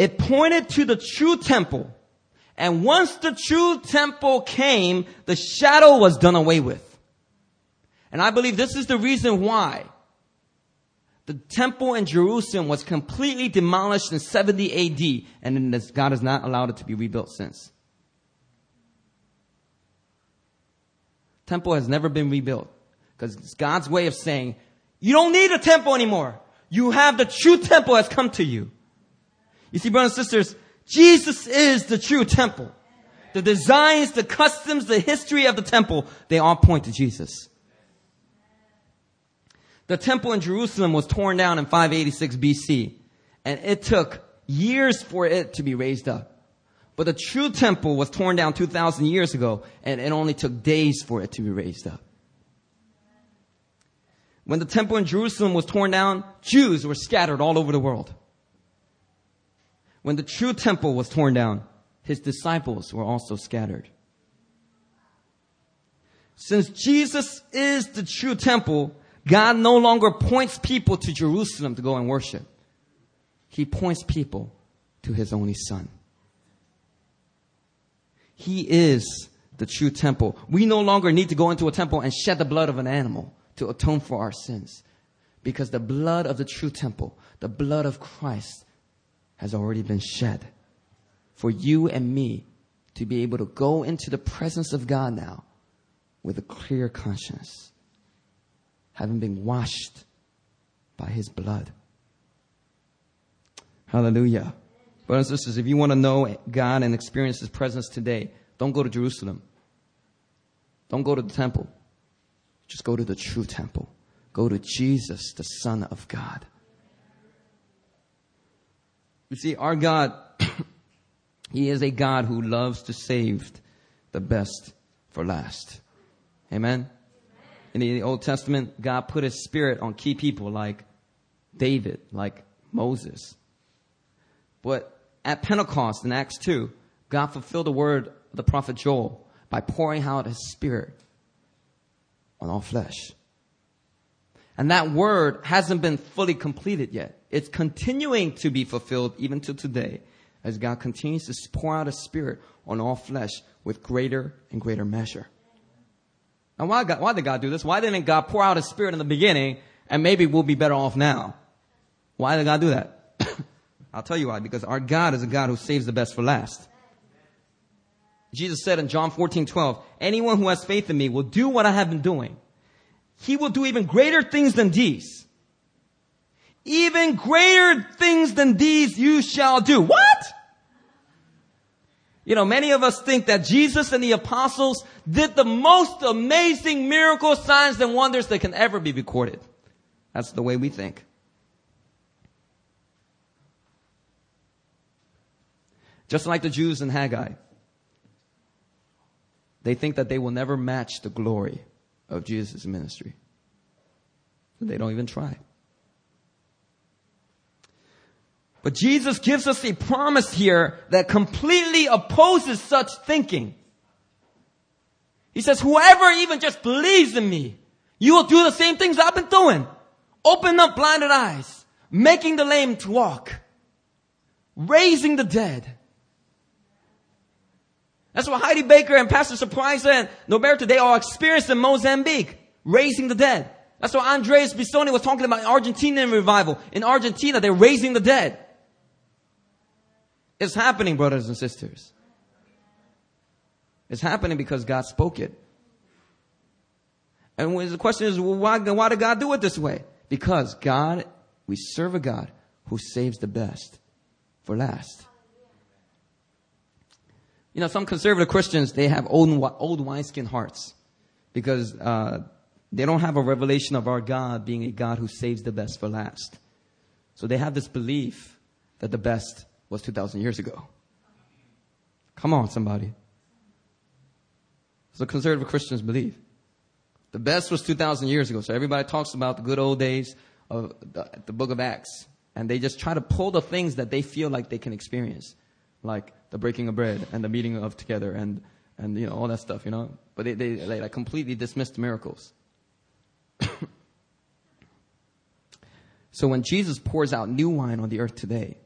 It pointed to the true temple. And once the true temple came, the shadow was done away with. And I believe this is the reason why the temple in Jerusalem was completely demolished in 70 AD, and God has not allowed it to be rebuilt since. Temple has never been rebuilt because it's God's way of saying, you don't need a temple anymore. You have the true temple has come to you. You see, brothers and sisters, Jesus is the true temple. The designs, the customs, the history of the temple, they all point to Jesus. The temple in Jerusalem was torn down in 586 BC, and it took years for it to be raised up. But the true temple was torn down 2,000 years ago, and it only took days for it to be raised up. When the temple in Jerusalem was torn down, Jews were scattered all over the world. When the true temple was torn down, his disciples were also scattered. Since Jesus is the true temple, God no longer points people to Jerusalem to go and worship. He points people to his only son. He is the true temple. We no longer need to go into a temple and shed the blood of an animal to atone for our sins. Because the blood of the true temple, the blood of Christ, has already been shed for you and me to be able to go into the presence of God now with a clear conscience, having been washed by his blood. Hallelujah. Brothers and sisters, if you want to know God and experience his presence today, don't go to Jerusalem. Don't go to the temple. Just go to the true temple. Go to Jesus, the Son of God. You see, our God, He is a God who loves to save the best for last. Amen? In the Old Testament, God put His Spirit on key people like David, like Moses. But at Pentecost in Acts 2, God fulfilled the word of the prophet Joel by pouring out His Spirit on all flesh. And that word hasn't been fully completed yet. It's continuing to be fulfilled even to today as God continues to pour out His Spirit on all flesh with greater and greater measure. Now, why, God, why did God do this? Why didn't God pour out His Spirit in the beginning and maybe we'll be better off now? Why did God do that? I'll tell you why. Because our God is a God who saves the best for last. Jesus said in John 14, 12, anyone who has faith in me will do what I have been doing. He will do even greater things than these. Even greater things than these you shall do. What? You know, many of us think that Jesus and the apostles did the most amazing miracle signs and wonders that can ever be recorded. That's the way we think. Just like the Jews in Haggai. They think that they will never match the glory of Jesus' ministry. They don't even try. But Jesus gives us a promise here that completely opposes such thinking. He says, whoever even just believes in me, you will do the same things I've been doing. Open up blinded eyes, making the lame to walk, raising the dead. That's what Heidi Baker and Pastor Surprise and Norberto, they all experienced in Mozambique, raising the dead. That's what Andreas Bisonni was talking about in Argentinian revival. In Argentina, they're raising the dead. It's happening, brothers and sisters. It's happening because God spoke it. And the question is, well, why, why did God do it this way? Because God, we serve a God who saves the best for last. You know, some conservative Christians, they have old, old wineskin hearts because uh, they don't have a revelation of our God being a God who saves the best for last. So they have this belief that the best was 2,000 years ago. Come on, somebody. So conservative Christians believe. The best was 2,000 years ago. So everybody talks about the good old days of the, the book of Acts. And they just try to pull the things that they feel like they can experience. Like the breaking of bread and the meeting of together and, and you know, all that stuff, you know. But they, they, they like completely dismissed miracles. so when Jesus pours out new wine on the earth today,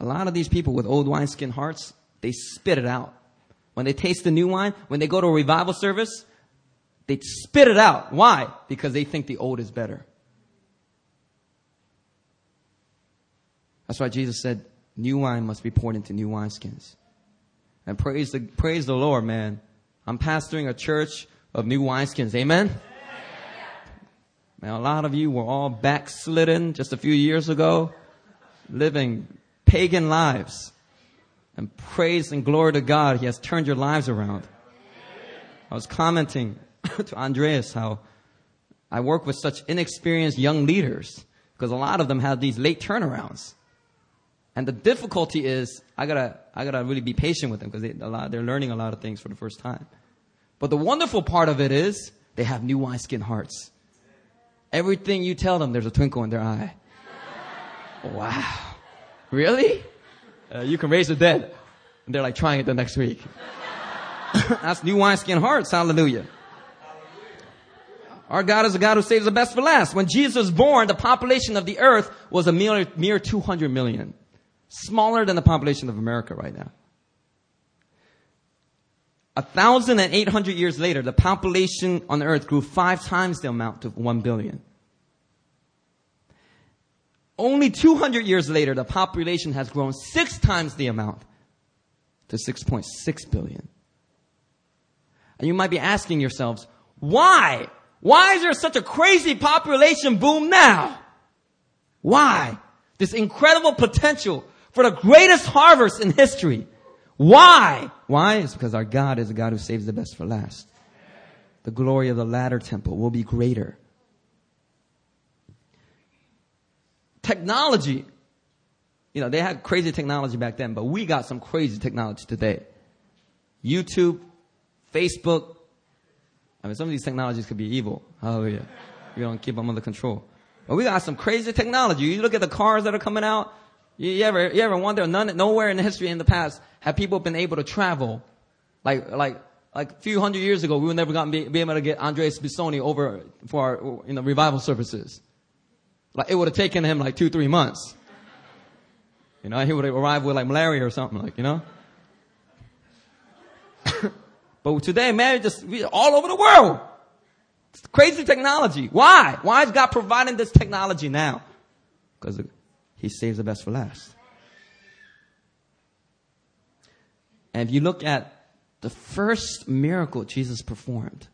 a lot of these people with old wineskin hearts, they spit it out. When they taste the new wine, when they go to a revival service, they spit it out. Why? Because they think the old is better. That's why Jesus said, new wine must be poured into new wineskins. And praise the, praise the Lord, man. I'm pastoring a church of new wineskins. Amen? Man, a lot of you were all backslidden just a few years ago, living pagan lives. And praise and glory to God, He has turned your lives around. I was commenting to Andreas how I work with such inexperienced young leaders because a lot of them have these late turnarounds. And the difficulty is I gotta, I gotta really be patient with them because they, they're learning a lot of things for the first time. But the wonderful part of it is they have new wineskin hearts. Everything you tell them, there's a twinkle in their eye. Wow. Really? Uh, you can raise the dead. And they're like trying it the next week. That's new wineskin hearts. Hallelujah. Our God is a God who saves the best for last. When Jesus was born, the population of the earth was a mere, mere 200 million. Smaller than the population of America right now. A thousand and eight hundred years later, the population on earth grew five times the amount of one billion. Only 200 years later, the population has grown six times the amount to 6.6 billion. And you might be asking yourselves, why? Why is there such a crazy population boom now? Why? This incredible potential for the greatest harvest in history. Why? Why? It's because our God is a God who saves the best for last. The glory of the latter temple will be greater. Technology. You know, they had crazy technology back then, but we got some crazy technology today. YouTube, Facebook. I mean, some of these technologies could be evil. Hallelujah. We don't keep them under control. But we got some crazy technology. You look at the cars that are coming out. You, ever, you ever wonder, none, nowhere in history in the past have people been able to travel. Like, like, like a few hundred years ago, we would never gotten be, be able to get Andreas Bisonni over for our, you know, revival services. Like, it would have taken him like two, three months. You know, he would have arrived with like malaria or something like, you know? but today, man, just all over the world. It's crazy technology. Why? Why is God providing this technology now? Because he saves the best for last. And if you look at the first miracle Jesus performed,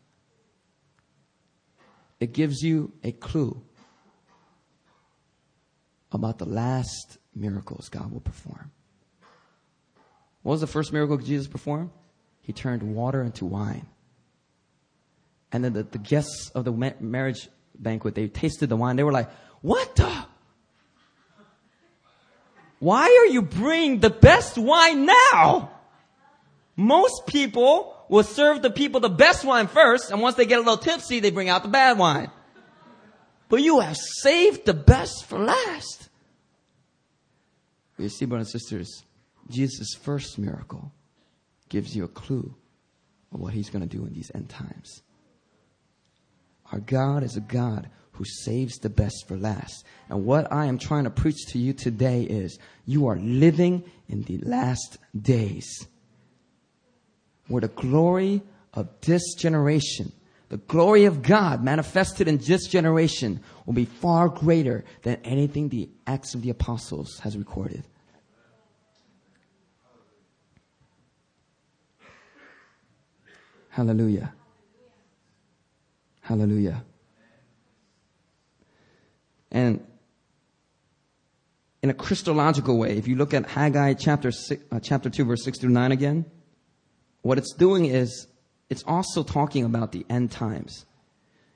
it gives you a clue about the last miracles God will perform. What was the first miracle Jesus performed? He turned water into wine. And then the, the guests of the marriage banquet, they tasted the wine. They were like, what the? Why are you bringing the best wine now? Most people will serve the people the best wine first, and once they get a little tipsy, they bring out the bad wine. But you have saved the best for last. You see, brothers and sisters, Jesus' first miracle gives you a clue of what he's going to do in these end times. Our God is a God who saves the best for last. And what I am trying to preach to you today is you are living in the last days where the glory of this generation, the glory of God manifested in this generation will be far greater than anything the Acts of the Apostles has recorded. Hallelujah. Hallelujah. And in a Christological way, if you look at Haggai chapter, six, uh, chapter 2, verse 6 through 9 again, what it's doing is it's also talking about the end times.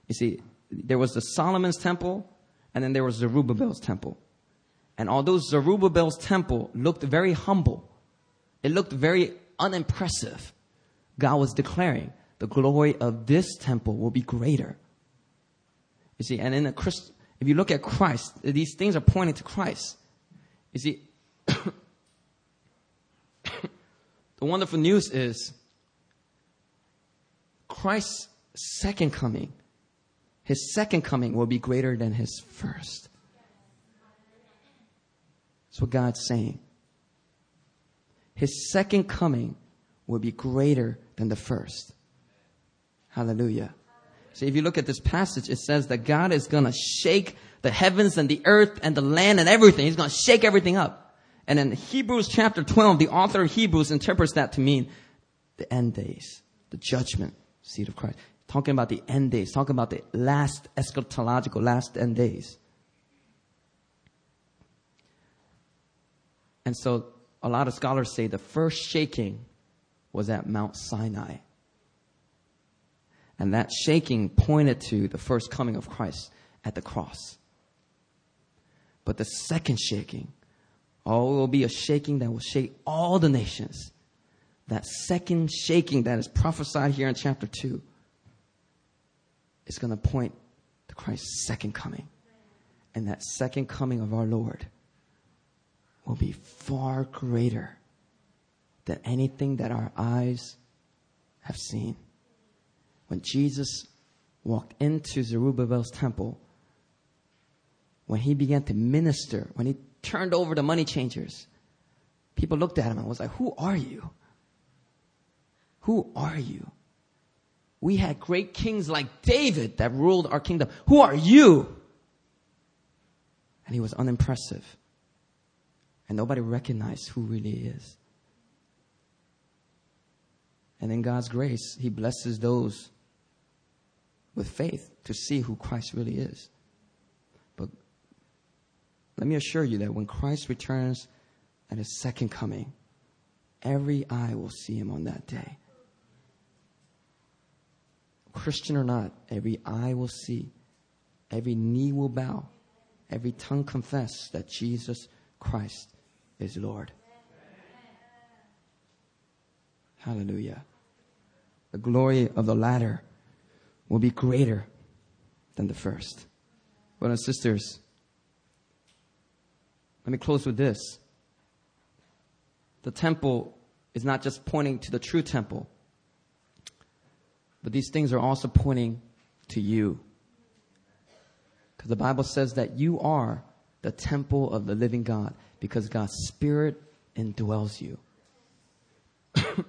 You see, there was the Solomon's temple, and then there was Zerubbabel's temple. And although Zerubbabel's temple looked very humble, it looked very unimpressive, God was declaring the glory of this temple will be greater. You see, and in a Christ, if you look at Christ, these things are pointing to Christ. You see, the wonderful news is Christ's second coming, his second coming will be greater than his first. That's what God's saying. His second coming will be greater than the first. Hallelujah. So if you look at this passage, it says that God is going to shake the heavens and the earth and the land and everything. He's going to shake everything up. And in Hebrews chapter 12, the author of Hebrews interprets that to mean the end days, the judgment seat of Christ. Talking about the end days, talking about the last eschatological, last end days. And so a lot of scholars say the first shaking was at Mount Sinai. And that shaking pointed to the first coming of Christ at the cross. But the second shaking, oh, it will be a shaking that will shake all the nations. That second shaking that is prophesied here in chapter 2 is going to point to Christ's second coming. And that second coming of our Lord will be far greater than anything that our eyes have seen. When Jesus walked into Zerubbabel's temple, when he began to minister, when he turned over the money changers, People looked at him and was like, who are you? Who are you? We had great kings like David that ruled our kingdom. Who are you? And he was unimpressive. And nobody recognized who really is. And in God's grace, he blesses those with faith to see who Christ really is. But let me assure you that when Christ returns at his second coming, every eye will see him on that day. Christian or not, every eye will see, every knee will bow, every tongue confess that Jesus Christ is Lord. Hallelujah. The glory of the latter will be greater than the first. Brothers and sisters, let me close with this. The temple is not just pointing to the true temple, but these things are also pointing to you. Because the Bible says that you are the temple of the living God because God's Spirit indwells you.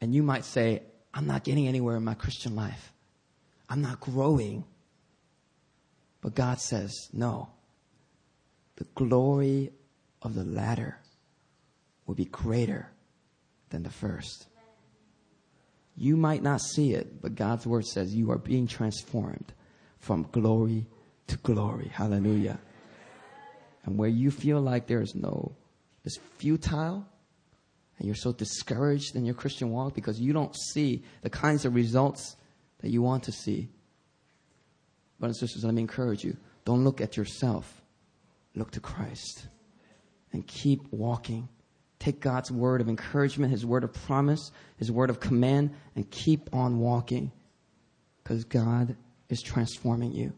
and you might say, I'm not getting anywhere in my Christian life. I'm not growing. But God says, no. The glory of the latter will be greater than the first. You might not see it, but God's word says you are being transformed from glory to glory. Hallelujah. And where you feel like there is no, it's futile, and you're so discouraged in your Christian walk because you don't see the kinds of results that you want to see. Brothers and sisters, let me encourage you. Don't look at yourself. Look to Christ. And keep walking. Take God's word of encouragement, His word of promise, His word of command, and keep on walking. Because God is transforming you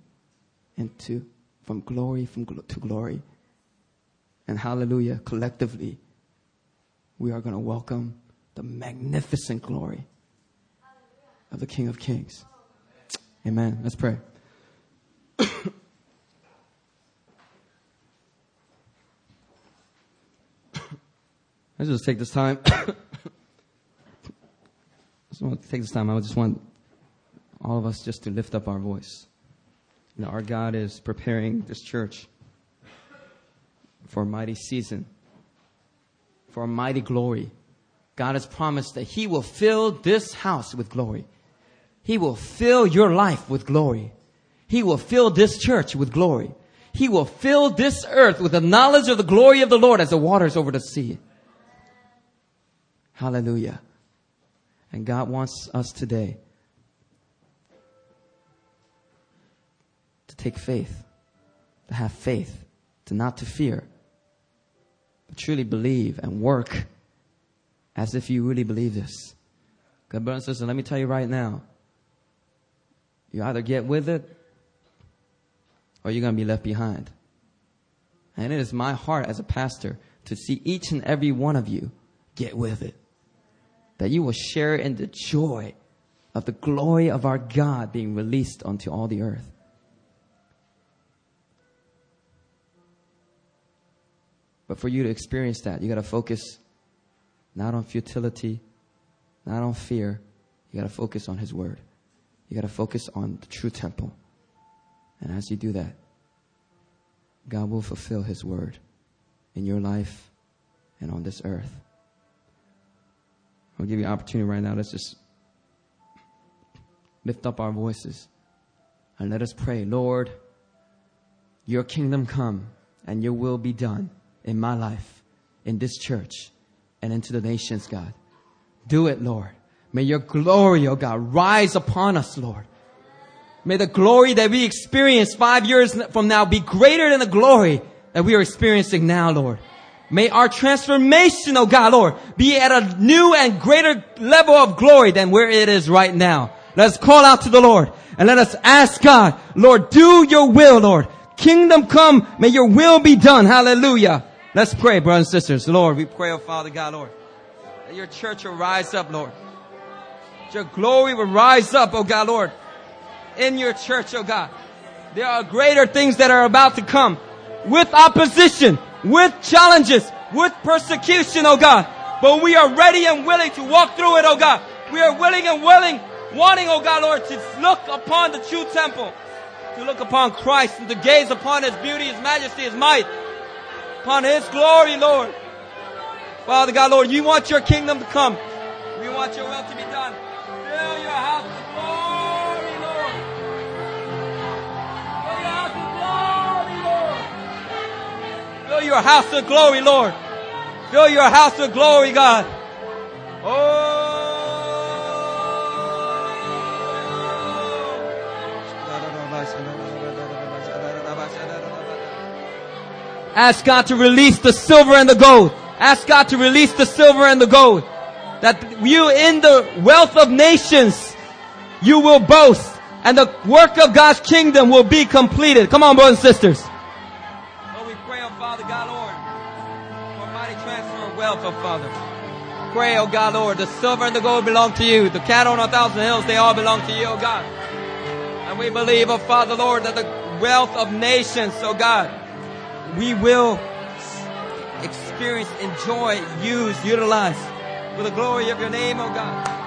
into from glory from gl- to glory. And hallelujah, collectively, we are going to welcome the magnificent glory of the King of Kings. Amen. Let's pray. Let's just take this time. I just want to take this time. I just want all of us just to lift up our voice. You know, our God is preparing this church for a mighty season, for mighty glory. God has promised that He will fill this house with glory. He will fill your life with glory. He will fill this church with glory. He will fill this earth with the knowledge of the glory of the Lord as the waters over the sea. Hallelujah. And God wants us today to take faith, to have faith, to not to fear, truly believe and work as if you really believe this. God, brothers and sisters, let me tell you right now. You either get with it or you're going to be left behind. And it is my heart as a pastor to see each and every one of you get with it. That you will share in the joy of the glory of our God being released onto all the earth. But for you to experience that, you got to focus not on futility, not on fear. You got to focus on His Word. You got to focus on the true temple. And as you do that, God will fulfill His Word in your life and on this earth. I'll give you an opportunity right now. Let's just lift up our voices and let us pray. Lord, your kingdom come and your will be done in my life, in this church, and into the nations, God. Do it, Lord. May your glory, oh God, rise upon us, Lord. May the glory that we experience five years from now be greater than the glory that we are experiencing now, Lord. May our transformation, oh God, Lord, be at a new and greater level of glory than where it is right now. Let's call out to the Lord and let us ask God, Lord, do your will, Lord. Kingdom come, may your will be done. Hallelujah. Let's pray, brothers and sisters. Lord, we pray, oh Father God, Lord, that your church will rise up, Lord. Your glory will rise up, oh God, Lord, in your church, oh God. There are greater things that are about to come with opposition. with challenges, with persecution, oh God. But we are ready and willing to walk through it, oh God. We are willing and willing, wanting, oh God, Lord, to look upon the true temple, to look upon Christ and to gaze upon His beauty, His majesty, His might, upon His glory, Lord. Father God, Lord, you want your kingdom to come. We want your will to be done. Fill your house with glory, Lord. Fill your house with glory, Lord. Fill your house with glory, Lord. Fill your house with glory, God. Oh. Ask God to release the silver and the gold. Ask God to release the silver and the gold. That you in the wealth of nations, you will boast and the work of God's kingdom will be completed. Come on, brothers and sisters. Lord, we pray, oh Father God, Lord, for mighty transfer of wealth, oh Father. Pray, oh God, Lord, the silver and the gold belong to you. The cattle on a thousand hills, they all belong to you, oh God. And we believe, oh Father, Lord, that the wealth of nations, oh God, we will experience, enjoy, use, utilize for the glory of your name, oh God.